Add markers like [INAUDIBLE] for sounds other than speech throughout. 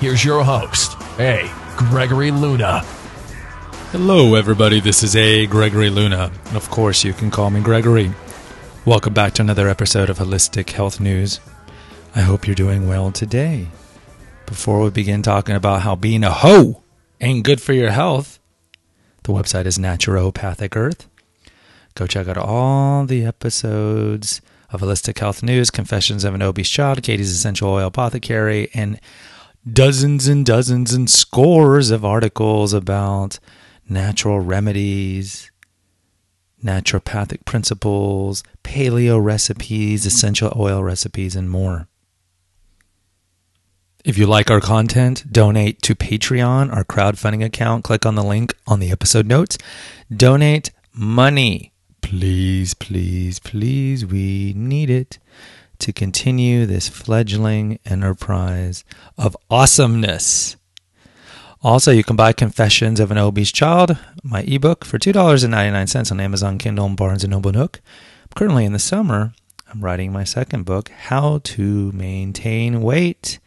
Here's your host, A. Gregory Luna. Hello, everybody. This is A. Gregory Luna. And of course, you can call me Gregory. Welcome back to another episode of Holistic Health News. I hope you're doing well today. Before we begin talking about how being a hoe ain't good for your health, the website is Naturopathic Earth. Go check out all the episodes of Holistic Health News, Confessions of an Obese Child, Katie's Essential Oil Apothecary, and dozens and dozens and scores of articles about natural remedies, naturopathic principles, paleo recipes, essential oil recipes, and more. If you like our content, donate to Patreon, our crowdfunding account. Click on the link on the episode notes. Donate money. Please, please, please. We need it to continue this fledgling enterprise of awesomeness. Also, you can buy Confessions of an Obese Child, my ebook, for $2.99 on Amazon Kindle and Barnes & Noble Nook. Currently in the summer, I'm writing my second book, How to Maintain Weight.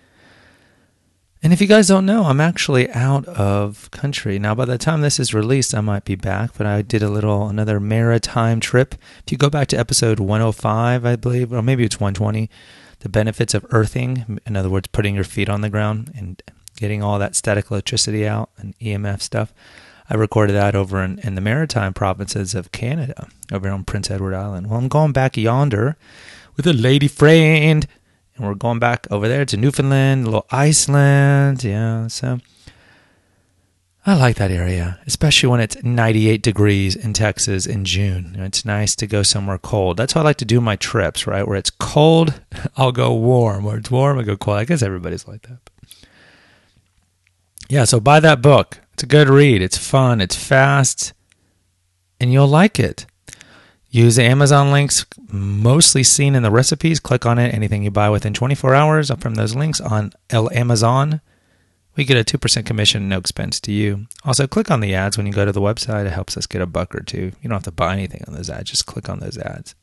And if you guys don't know, I'm actually out of country. Now, by the time this is released, I might be back, but I did a little, another maritime trip. If you go back to episode 105, I believe, or maybe it's 120, the benefits of earthing, in other words, putting your feet on the ground and getting all that static electricity out and EMF stuff. I recorded that over in, in the maritime provinces of Canada, over on Prince Edward Island. Well, I'm going back yonder with a lady friend and we're going back over there to Newfoundland, a little Iceland. Yeah, so I like that area, especially when it's 98 degrees in Texas in June. It's nice to go somewhere cold. That's how I like to do my trips, right? Where it's cold, [LAUGHS] I'll go warm. Where it's warm, I go cold. I guess everybody's like that. Yeah, so buy that book. It's a good read. It's fun. It's fast, and you'll like it. Use the Amazon links mostly seen in the recipes. Click on it. Anything you buy within 24 hours from those links on El Amazon, we get a 2% commission, no expense to you. Also, click on the ads when you go to the website. It helps us get a buck or two. You don't have to buy anything on those ads, just click on those ads.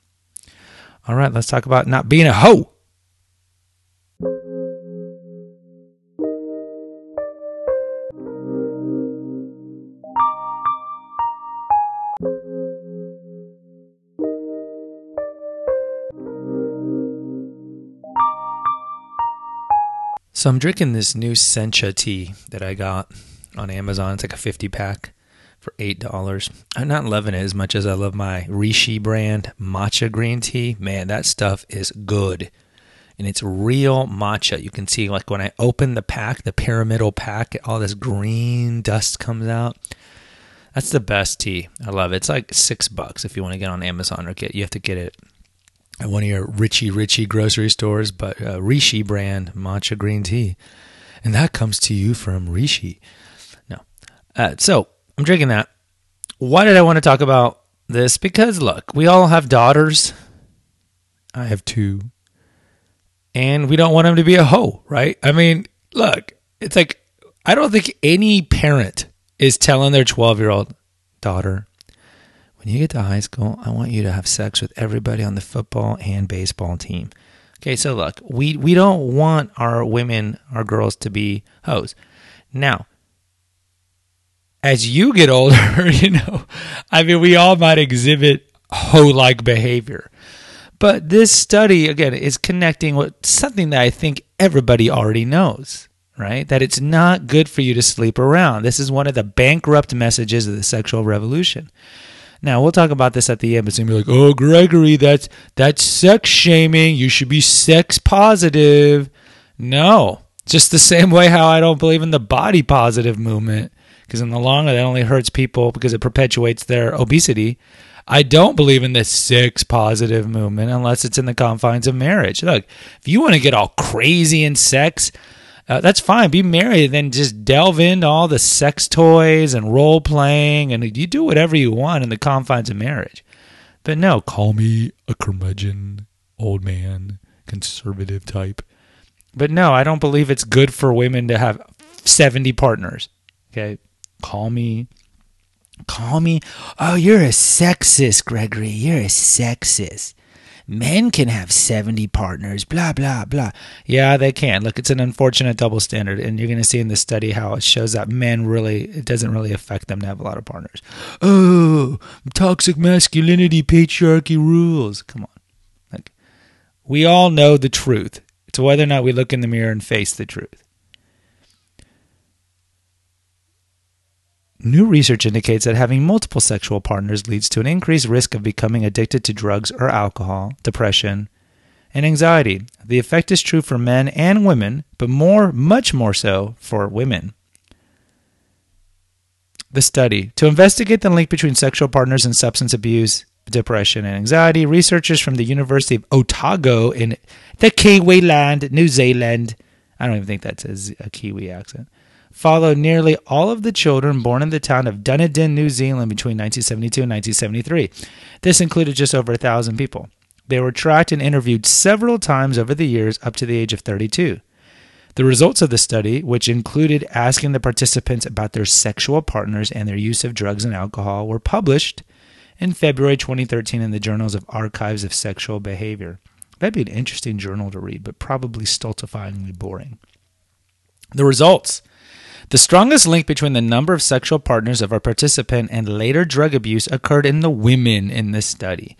All right, let's talk about not being a hoe. So I'm drinking this new Sencha tea that I got on Amazon. It's like a 50 pack for $8. I'm not loving it as much as I love my Rishi brand matcha green tea. Man, that stuff is good. And it's real matcha. You can see like when I open the pack, the pyramidal pack, all this green dust comes out. That's the best tea. I love it. It's like six bucks if you want to get on Amazon or get you have to get it at one of your Richie Richie grocery stores, but uh, Rishi brand matcha green tea. And that comes to you from Rishi. No. Uh, so I'm drinking that. Why did I want to talk about this? Because look, we all have daughters. I have two. And we don't want them to be a hoe, right? I mean, look, it's like, I don't think any parent is telling their 12 year old daughter, when you get to high school, I want you to have sex with everybody on the football and baseball team. Okay, so look, we we don't want our women, our girls to be hoes. Now, as you get older, [LAUGHS] you know, I mean, we all might exhibit hoe-like behavior. But this study again is connecting with something that I think everybody already knows, right? That it's not good for you to sleep around. This is one of the bankrupt messages of the sexual revolution. Now we'll talk about this at the end, but some be like, "Oh, Gregory, that's that's sex shaming. You should be sex positive." No, just the same way how I don't believe in the body positive movement, because in the long run, that only hurts people because it perpetuates their obesity. I don't believe in the sex positive movement unless it's in the confines of marriage. Look, if you want to get all crazy in sex, Uh, that's fine. Be married, then just delve into all the sex toys and role playing, and you do whatever you want in the confines of marriage. But no, call me a curmudgeon, old man, conservative type. But no, I don't believe it's good for women to have 70 partners. Okay. Call me. Call me. Oh, you're a sexist, Gregory. You're a sexist. Men can have 70 partners, blah, blah, blah. Yeah, they can. Look, it's an unfortunate double standard. And you're going to see in this study how it shows that men really, it doesn't really affect them to have a lot of partners. Oh, toxic masculinity, patriarchy rules. Come on. Like, we all know the truth. It's whether or not we look in the mirror and face the truth. New research indicates that having multiple sexual partners leads to an increased risk of becoming addicted to drugs or alcohol, depression, and anxiety. The effect is true for men and women, but more, much more so for women. The study to investigate the link between sexual partners and substance abuse, depression, and anxiety, researchers from the University of Otago in the Kiwi land, New Zealand, I don't even think that's a Kiwi accent, followed nearly all of the children born in the town of Dunedin, New Zealand between 1972 and 1973. This included just over a thousand people. They were tracked and interviewed several times over the years up to the age of 32. The results of the study, which included asking the participants about their sexual partners and their use of drugs and alcohol, were published in February 2013 in the Journals of Archives of Sexual Behavior. That'd be an interesting journal to read, but probably stultifyingly boring. The results the strongest link between the number of sexual partners of a participant and later drug abuse occurred in the women in this study.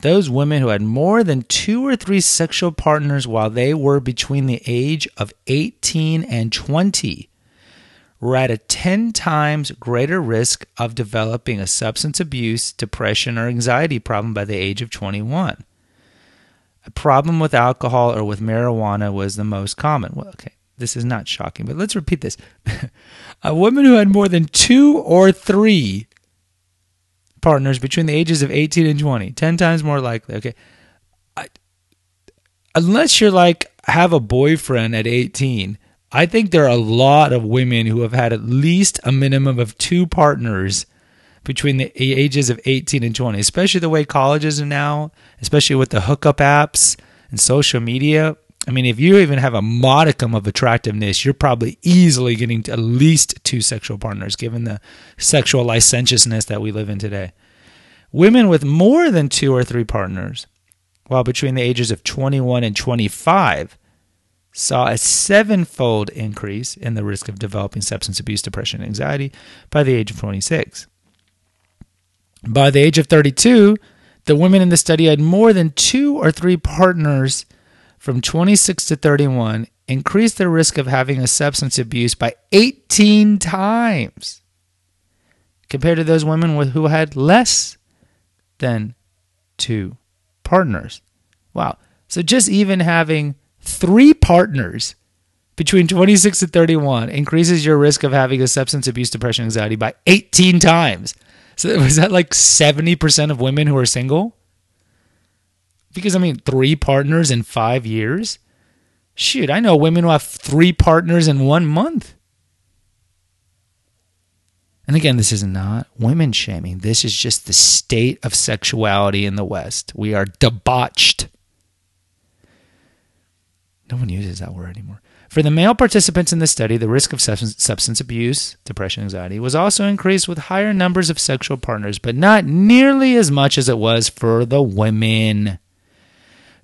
Those women who had more than two or three sexual partners while they were between the age of 18 and 20 were at a 10 times greater risk of developing a substance abuse, depression, or anxiety problem by the age of 21. A problem with alcohol or with marijuana was the most common. Well, okay, this is not shocking, but let's repeat this. [LAUGHS] a woman who had more than two or three partners between the ages of 18 and 20, 10 times more likely. Okay. I, unless you're like, have a boyfriend at 18, I think there are a lot of women who have had at least a minimum of two partners between the ages of 18 and 20, especially the way colleges are now, especially with the hookup apps and social media. I mean, if you even have a modicum of attractiveness, you're probably easily getting at least two sexual partners, given the sexual licentiousness that we live in today. Women with more than two or three partners, while between the ages of 21 and 25, saw a sevenfold increase in the risk of developing substance abuse, depression, and anxiety by the age of 26. By the age of 32, the women in the study had more than two or three partners from 26 to 31 increased their risk of having a substance abuse by 18 times compared to those women with, who had less than two partners. Wow. So just even having three partners between 26 and 31 increases your risk of having a substance abuse, depression, anxiety by 18 times. So [LAUGHS] was that like 70% of women who are single? Because I mean, three partners in five years? Shoot, I know women who have three partners in one month. And again, this is not women shaming. This is just the state of sexuality in the West. We are debauched. No one uses that word anymore. For the male participants in the study, the risk of substance abuse, depression, anxiety was also increased with higher numbers of sexual partners, but not nearly as much as it was for the women.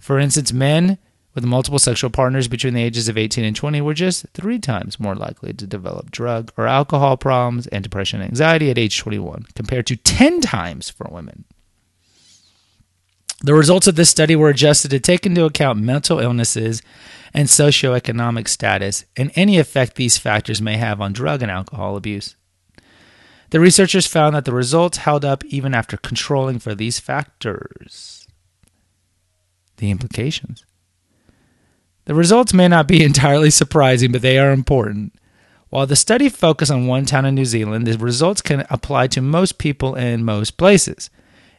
For instance, men with multiple sexual partners between the ages of 18 and 20 were just three times more likely to develop drug or alcohol problems and depression and anxiety at age 21, compared to 10 times for women. The results of this study were adjusted to take into account mental illnesses and socioeconomic status, and any effect these factors may have on drug and alcohol abuse. The researchers found that the results held up even after controlling for these factors. The implications. The results may not be [LAUGHS] entirely surprising, but they are important. While the study focused on one town in New Zealand, the results can apply to most people in most places.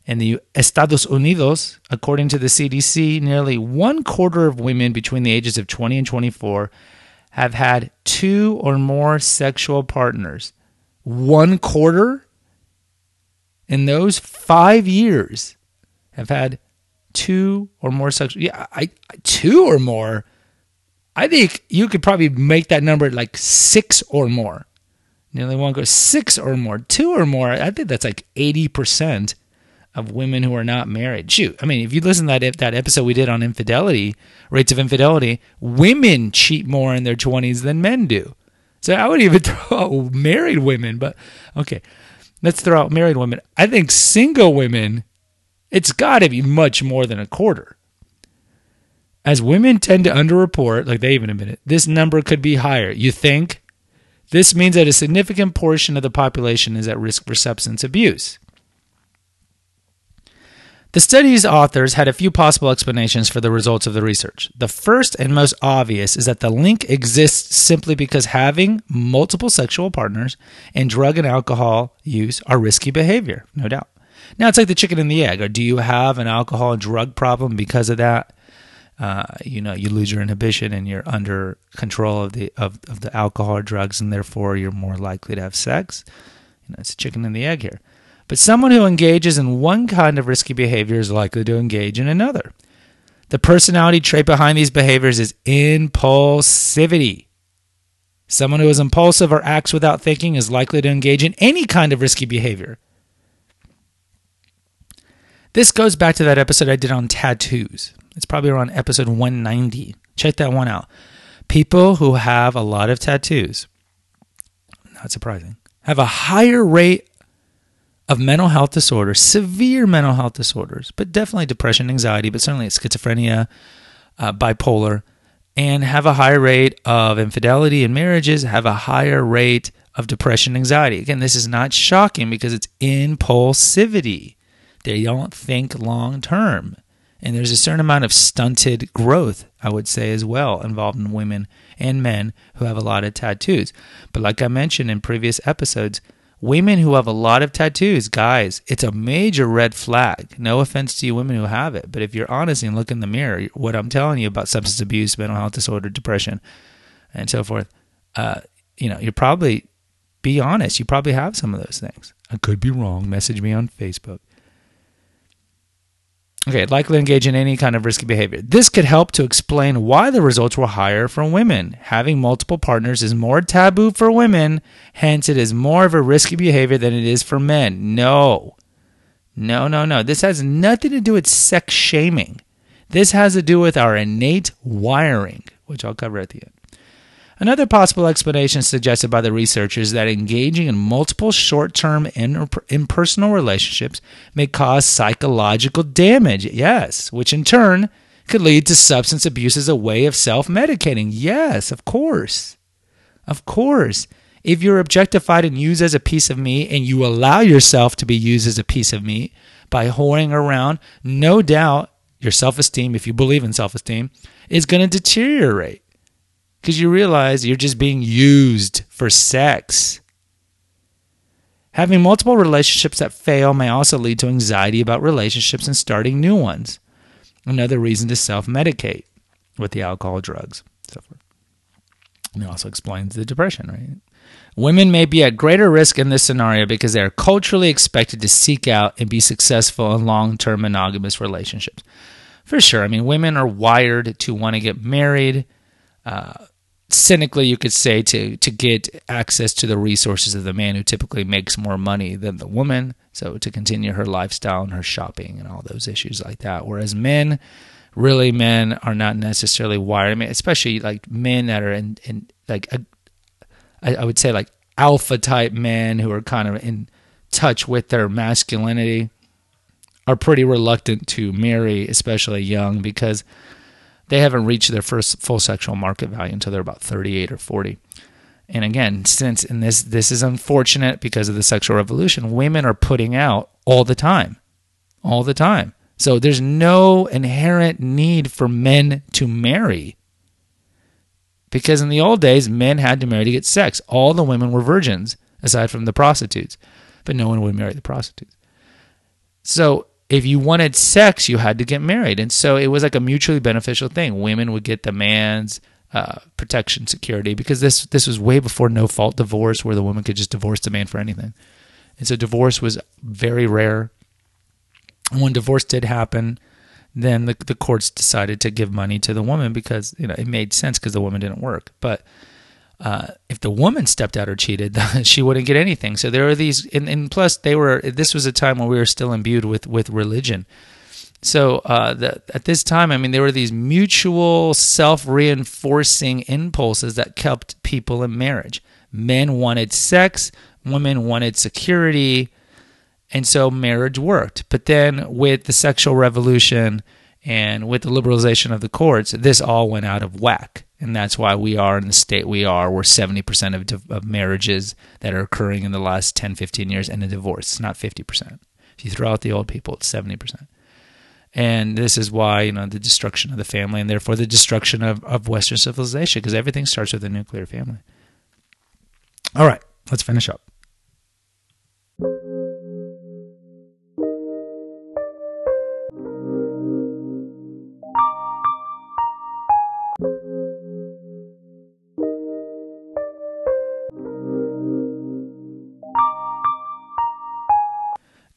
In the Estados Unidos, according to the CDC, nearly one quarter of women between the ages of 20 and 24 have had two or more sexual partners. One quarter in those five years have had two or more sexual. Yeah, I, two or more. I think you could probably make that number like six or more. Nearly one goes six or more, two or more. I think that's like eighty percent of women who are not married. Shoot, I mean, if you listen to that that episode we did on infidelity, rates of infidelity, women cheat more in their twenties than men do. So I would even [LAUGHS] throw out married women, but okay, let's throw out married women. I think single women, it's got to be much more than a quarter. As women tend to underreport, like they even admit it, this number could be higher. You think? This means that a significant portion of the population is at risk for substance abuse. The study's authors had a few possible explanations for the results of the research. The first and most obvious is that the link exists simply because having multiple sexual partners and drug and alcohol use are risky behavior, no doubt. Now it's like the chicken and the egg. Or do you have an alcohol and drug problem because of that? Uh, you know, you lose your inhibition and you're under control of the of, of the alcohol or drugs, and therefore you're more likely to have sex. You know, it's a chicken and the egg here. But someone who engages in one kind of risky behavior is likely to engage in another. The personality trait behind these behaviors is impulsivity. Someone who is impulsive or acts without thinking is likely to engage in any kind of risky behavior. This goes back to that episode I did on tattoos. It's probably around episode 190. Check that one out. People who have a lot of tattoos, not surprising, have a higher rate of mental health disorders, severe mental health disorders, but definitely depression, anxiety, but certainly schizophrenia, uh, bipolar, and have a higher rate of infidelity in marriages, have a higher rate of depression, anxiety. Again, this is not shocking because it's impulsivity. They don't think long term. And there's a certain amount of stunted growth, I would say, as well, involved in women and men who have a lot of tattoos. But like I mentioned in previous episodes, Women who have a lot of tattoos, guys, it's a major red flag. No offense to you women who have it, but if you're honest and look in the mirror, what I'm telling you about substance abuse, mental health disorder, depression, and so forth, uh, you know, you're probably be honest. You probably have some of those things. I could be wrong. Message me on Facebook. Okay, likely engage in any kind of risky behavior. This could help to explain why the results were higher for women. Having multiple partners is more taboo for women, hence, it is more of a risky behavior than it is for men. No. No, no, no. This has nothing to do with sex shaming. This has to do with our innate wiring, which I'll cover at the end. Another possible explanation suggested by the researchers is that engaging in multiple short term impersonal relationships may cause psychological damage, yes, which in turn could lead to substance abuse as a way of self medicating. Yes, of course. Of course. If you're objectified and used as a piece of meat and you allow yourself to be used as a piece of meat by whoring around, no doubt your self esteem, if you believe in self esteem, is going to deteriorate because you realize you're just being used for sex. Having multiple relationships that fail may also lead to anxiety about relationships and starting new ones. Another reason to self medicate with the alcohol, drugs, so forth. And it also explains the depression, right? Women may be at greater risk in this scenario because they are culturally expected to seek out and be successful in long term monogamous relationships. For sure. I mean, women are wired to want to get married. Uh, cynically you could say to to get access to the resources of the man who typically makes more money than the woman. So to continue her lifestyle and her shopping and all those issues like that. Whereas men really men are not necessarily wired. I mean especially like men that are in, in like a, I would say like alpha type men who are kind of in touch with their masculinity are pretty reluctant to marry especially young because they haven't reached their first full sexual market value until they're about 38 or 40. And again, since and this this is unfortunate because of the sexual revolution, women are putting out all the time. All the time. So there's no inherent need for men to marry. Because in the old days, men had to marry to get sex. All the women were virgins, aside from the prostitutes. But no one would marry the prostitutes. So if you wanted sex, you had to get married. And so it was like a mutually beneficial thing. Women would get the man's uh, protection security because this this was way before no fault divorce where the woman could just divorce the man for anything and so divorce was very rare and when divorce did happen then the, the courts decided to give money to the woman because you know it made sense because the woman didn't work but uh, if the woman stepped out or cheated, [LAUGHS] she wouldn't get anything. So there are these, and, and, plus they were. This was a time when we were still imbued with with religion, so uh, the, at this time, I mean, there were these mutual self-reinforcing impulses that kept people in marriage. Men wanted sex, women wanted security, and so marriage worked. But then, with the sexual revolution and with the liberalization of the courts, this all went out of whack. And that's why we are in the state we are, where 70% of, of marriages that are occurring in the last 10, 15 years end in divorce. It's not 50%. If you throw out the old people, it's 70% and this is why you know the destruction of the family and therefore the destruction of, of western civilization because everything starts with a nuclear family all right let's finish up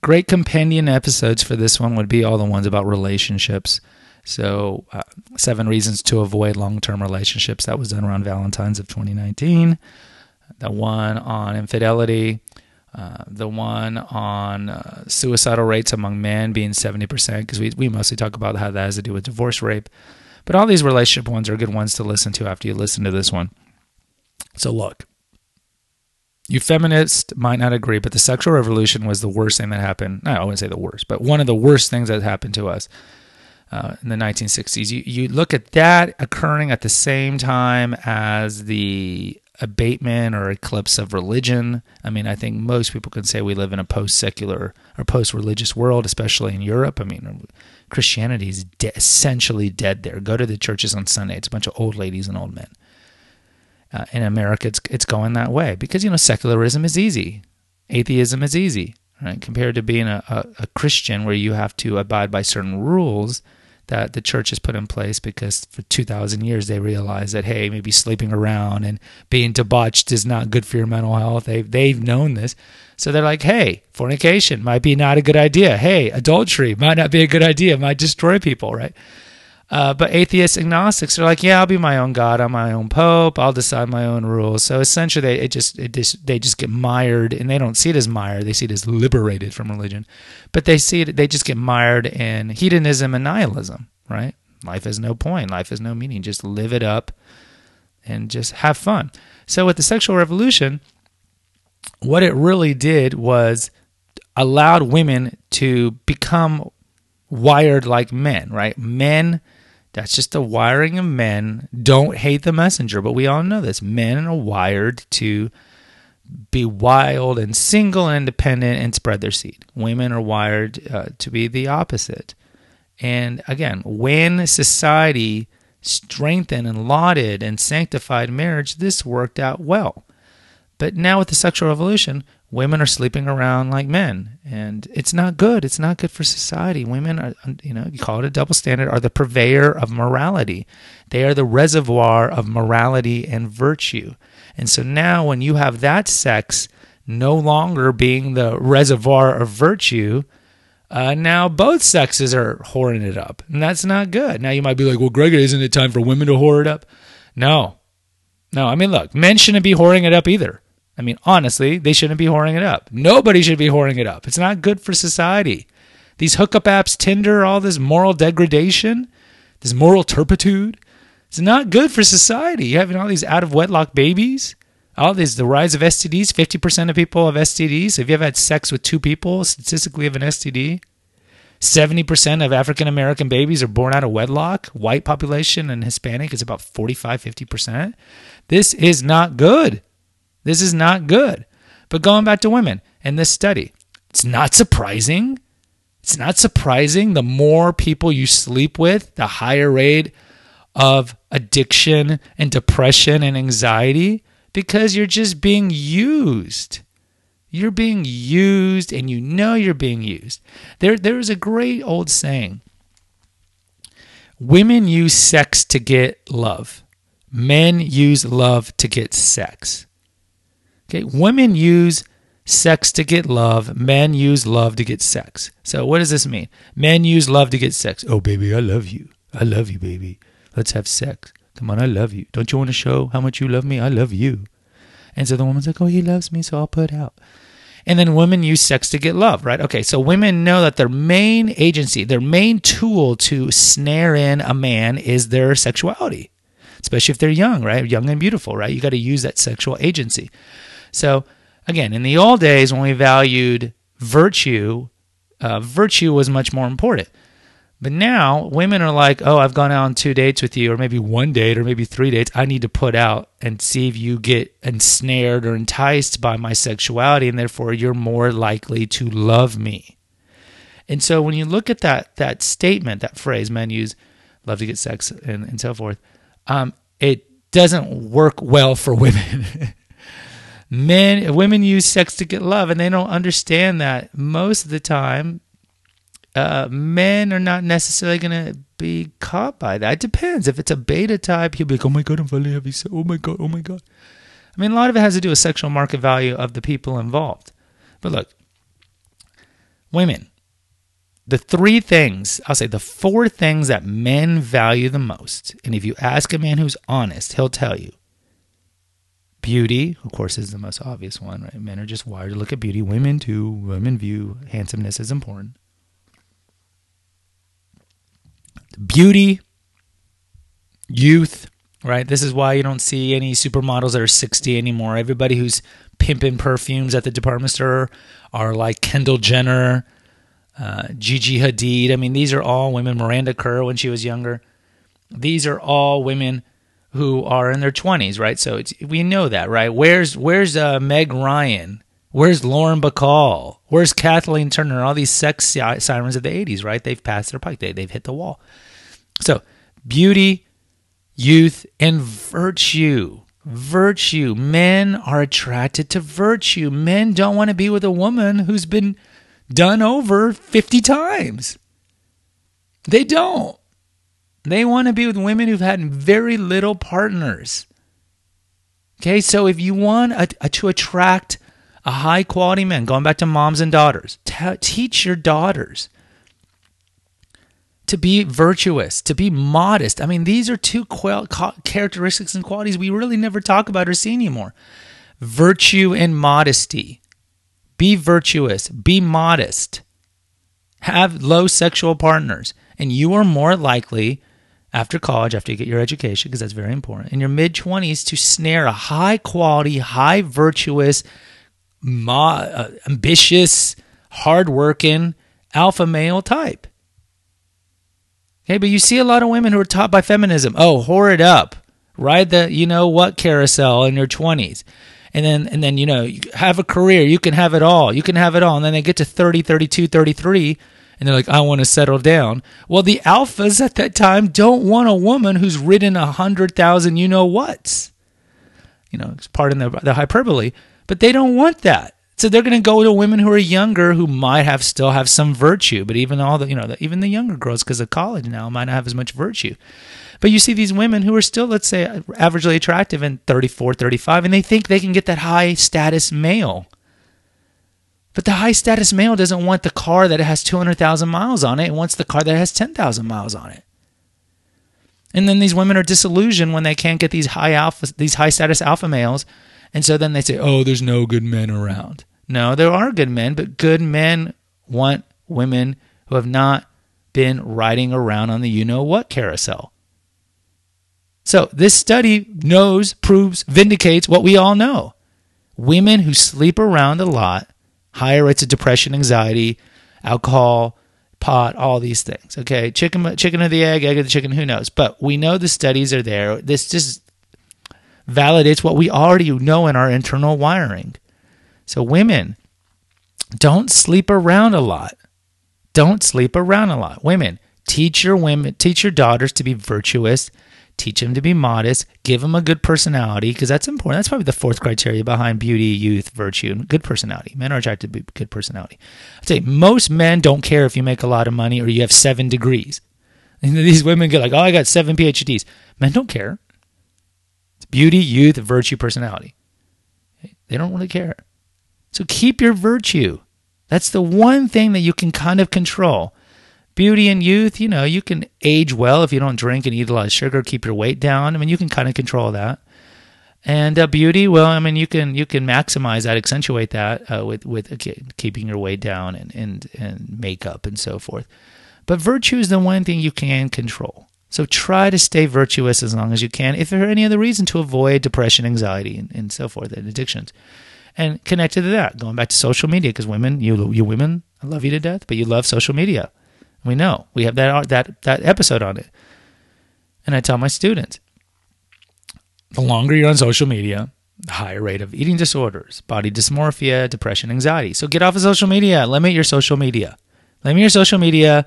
Great companion episodes for this one would be all the ones about relationships. So, uh, seven reasons to avoid long term relationships. That was done around Valentine's of 2019. The one on infidelity. Uh, the one on uh, suicidal rates among men being 70%, because we, we mostly talk about how that has to do with divorce rape. But all these relationship ones are good ones to listen to after you listen to this one. So, look, you feminists might not agree, but the sexual revolution was the worst thing that happened. No, I wouldn't say the worst, but one of the worst things that happened to us uh, in the 1960s. You, you look at that occurring at the same time as the abatement or eclipse of religion. I mean, I think most people can say we live in a post secular or post religious world, especially in Europe. I mean, Christianity is de- essentially dead there. Go to the churches on Sunday, it's a bunch of old ladies and old men uh, in America, it's it's going that way because you know secularism is easy, atheism is easy, right? Compared to being a, a, a Christian where you have to abide by certain rules that the church has put in place because for 2,000 years they realized that, hey, maybe sleeping around and being debauched is not good for your mental health. They've, they've known this. So they're like, hey, fornication might be not a good idea. Hey, adultery might not be a good idea, might destroy people, right? Uh, but atheists, agnostics are like, yeah, I'll be my own god, I'm my own pope, I'll decide my own rules. So essentially, they it just it just they just get mired, and they don't see it as mired; they see it as liberated from religion. But they see it; they just get mired in hedonism and nihilism. Right? Life has no point. Life has no meaning. Just live it up, and just have fun. So with the sexual revolution, what it really did was allowed women to become wired like men. Right? Men that's just the wiring of men. Don't hate the messenger, but we all know this. Men are wired to be wild and single and independent and spread their seed. Women are wired uh, to be the opposite. And again, when society strengthened and lauded and sanctified marriage, this worked out well. But now with the sexual revolution, women are sleeping around like men. And it's not good. It's not good for society. Women are you know you call it a double standard are the purveyor of morality. They are the reservoir of morality and virtue. And so now when you have that sex no longer being the reservoir of virtue uh, now both sexes are whoring it up. And that's not good. Now you might be like well greg isn't it time for women to whore it up? No. No i mean look men shouldn't be whoring it up either I mean, honestly, they shouldn't be whoring it up. Nobody should be whoring it up. It's not good for society. These hookup apps, Tinder, all this moral degradation, this moral turpitude, it's not good for society. You're having all these out of wedlock babies, all this, the rise of STDs. 50% of people have STDs. If you ever had sex with two people, statistically have an STD. 70% of African American babies are born out of wedlock. White population and Hispanic is about 45, 50%. This is not good. This is not good. But going back to women in this study, it's not surprising. It's not surprising the more people you sleep with, the higher rate of addiction and depression and anxiety because you're just being used. You're being used and you know you're being used. There, there's a great old saying women use sex to get love, Men use love to get sex. Okay, women use sex to get love. Men use love to get sex. So what does this mean? Men use love to get sex. Oh baby, I love you. I love you, baby. Let's have sex. Come on, I love you. Don't you want to show how much you love me? I love you. And so the woman's like, Oh, he loves me, so I'll put out. And then women use sex to get love, right? Okay, so women know that their main agency, their main tool to snare in a man is their sexuality, especially if they're young, right? Young and beautiful, right? You got to use that sexual agency. So, again, in the old days when we valued virtue, uh, virtue was much more important. But now women are like, oh, I've gone out on two dates with you, or maybe one date, or maybe three dates. I need to put out and see if you get ensnared or enticed by my sexuality, and therefore you're more likely to love me. And so when you look at that that statement, that phrase, men use love to get sex and, and so forth, um, it doesn't work well for women. [LAUGHS] Men, women use sex to get love, and they don't understand that most of the time uh, men are not necessarily going to be caught by that. It depends. If it's a beta type, he'll be like, oh my God, I'm finally having sex. Oh my God, oh my God. I mean, a lot of it has to do with sexual market value of the people involved. But look, women, the three things, I'll say the four things that men value the most. And if you ask a man who's honest, he'll tell you beauty, of course, is the most obvious one, right? Men are just wired to look at beauty. Women, too. Women view handsomeness as important. beauty, youth, right? This is why you don't see any supermodels that are 60 anymore. Everybody who's pimping perfumes at the department store are like Kendall Jenner, uh, Gigi Hadid. I mean, these are all women. Miranda Kerr when she was younger. These are all women who are in their 20s, right? So we know that, right? Where's where's uh, Meg Ryan? Where's Lauren Bacall? Where's Kathleen Turner? All these sex sirens of the 80s, right? They've passed their pike. They, they've hit the wall. So, beauty, youth, and virtue. Virtue. Men are attracted to virtue. Men don't want to be with a woman who's been done over 50 times. They don't. They want to be with women who've had very little partners. Okay, so if you want a, a, to attract a high quality man, going back to moms and daughters, t- teach your daughters to be virtuous, to be modest. I mean, these are two characteristics and qualities we really never talk about or see anymore virtue and modesty. Be virtuous, be modest, have low sexual partners, and you are more likely after college, after you get your education, because that's very important, in your mid 20s to snare a high quality, high virtuous, mo- uh, ambitious, hardworking alpha male type. Okay, but you see a lot of women who are taught by feminism. Oh, whore it up, ride the you know what carousel in your twenties, and then and then you know have a career. You can have it all. You can have it all, and then they get to 30, 32, 33, and they're like, I want to settle down. Well, the alphas at that time don't want a woman who's ridden a hundred thousand you know what's. You know, pardon the the hyperbole, but they don't want that. So they're going to go to women who are younger who might have still have some virtue, but even all the you know the, even the younger girls because of college now might not have as much virtue. But you see these women who are still let's say averagely attractive in 34, 35 and they think they can get that high status male. But the high status male doesn't want the car that has 200,000 miles on it. It wants the car that has 10,000 miles on it. And then these women are disillusioned when they can't get these high alpha these high status alpha males. And so then they say, "Oh, there's no good men around." No, there are good men, but good men want women who have not been riding around on the you know what carousel. So this study knows, proves, vindicates what we all know. Women who sleep around a lot, higher rates of depression, anxiety, alcohol, pot, all these things. Okay, chicken, chicken or the egg, egg or the chicken, who knows? But we know the studies are there. This just validates what we already know in our internal wiring. So, women, don't sleep around a lot. Don't sleep around a lot. Women, teach your women, teach your daughters to be virtuous, teach him to be modest, give him a good personality because that's important. That's probably the fourth criteria behind beauty, youth, virtue, and good personality. Men are attracted to good personality. I'd say most men don't care if you make a lot of money or you have seven degrees. And [LAUGHS] these women get like, oh, I got seven PhDs. Men don't care. It's beauty, youth, virtue, personality. They don't really care. So keep your virtue. That's the one thing that you can kind of control. Beauty and youth, you know, you can age well if you don't drink and eat a lot of sugar, keep your weight down. I mean, you can kind of control that. And uh, beauty, well, I mean, you can you can maximize that, accentuate that uh, with with okay, keeping your weight down and, and and makeup and so forth. But virtue is the one thing you can control. So try to stay virtuous as long as you can, if there are any other reason to avoid depression, anxiety, and, and so forth, and addictions. And connected to that, going back to social media, because women, you you women, I love you to death, but you love social media. We know we have that uh, that that episode on it. And I tell my students, the longer you're on social media, the higher rate of eating disorders, body dysmorphia, depression, anxiety. So get off of social media. Limit your social media. Limit your social media.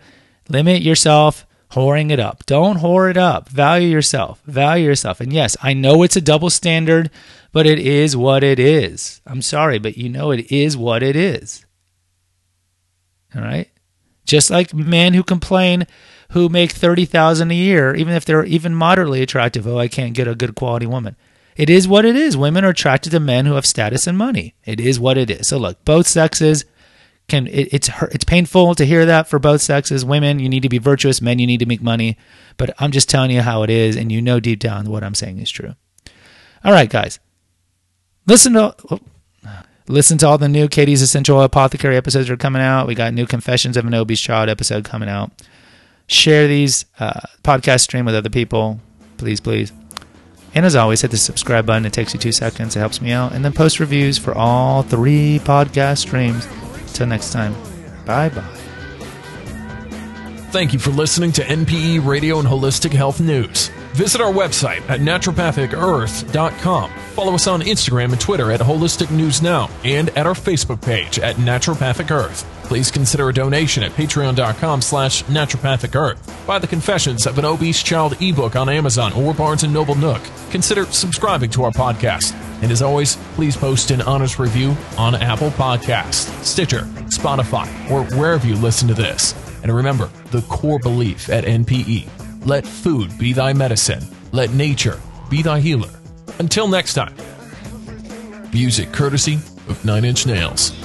Limit yourself whoring it up. Don't whore it up. Value yourself. Value yourself. And yes, I know it's a double standard, but it is what it is. I'm sorry, but you know it is what it is. All right? Just like men who complain who make 30,000 a year even if they're even moderately attractive, oh, I can't get a good quality woman. It is what it is. Women are attracted to men who have status and money. It is what it is. So look, both sexes can it, it's it's painful to hear that for both sexes. Women, you need to be virtuous. Men, you need to make money. But I'm just telling you how it is, and you know deep down what I'm saying is true. All right, guys, listen to listen to all the new Katie's Essential Apothecary episodes are coming out. We got new Confessions of an Obese Child episode coming out. Share these uh, podcast stream with other people, please, please. And as always, hit the subscribe button. It takes you two seconds. It helps me out. And then post reviews for all three podcast streams. Till next time, bye bye. Thank you for listening to NPE Radio and Holistic Health News. Visit our website at naturopathicearth.com. Follow us on Instagram and Twitter at Holistic News Now and at our Facebook page at Naturopathic Earth. Please consider a donation at patreon.com slash naturopathic earth. Buy the Confessions of an Obese Child ebook on Amazon or Barnes & Noble Nook. Consider subscribing to our podcast. And as always, please post an honest review on Apple Podcasts, Stitcher, Spotify, or wherever you listen to this. And remember the core belief at NPE let food be thy medicine, let nature be thy healer. Until next time, music courtesy of Nine Inch Nails.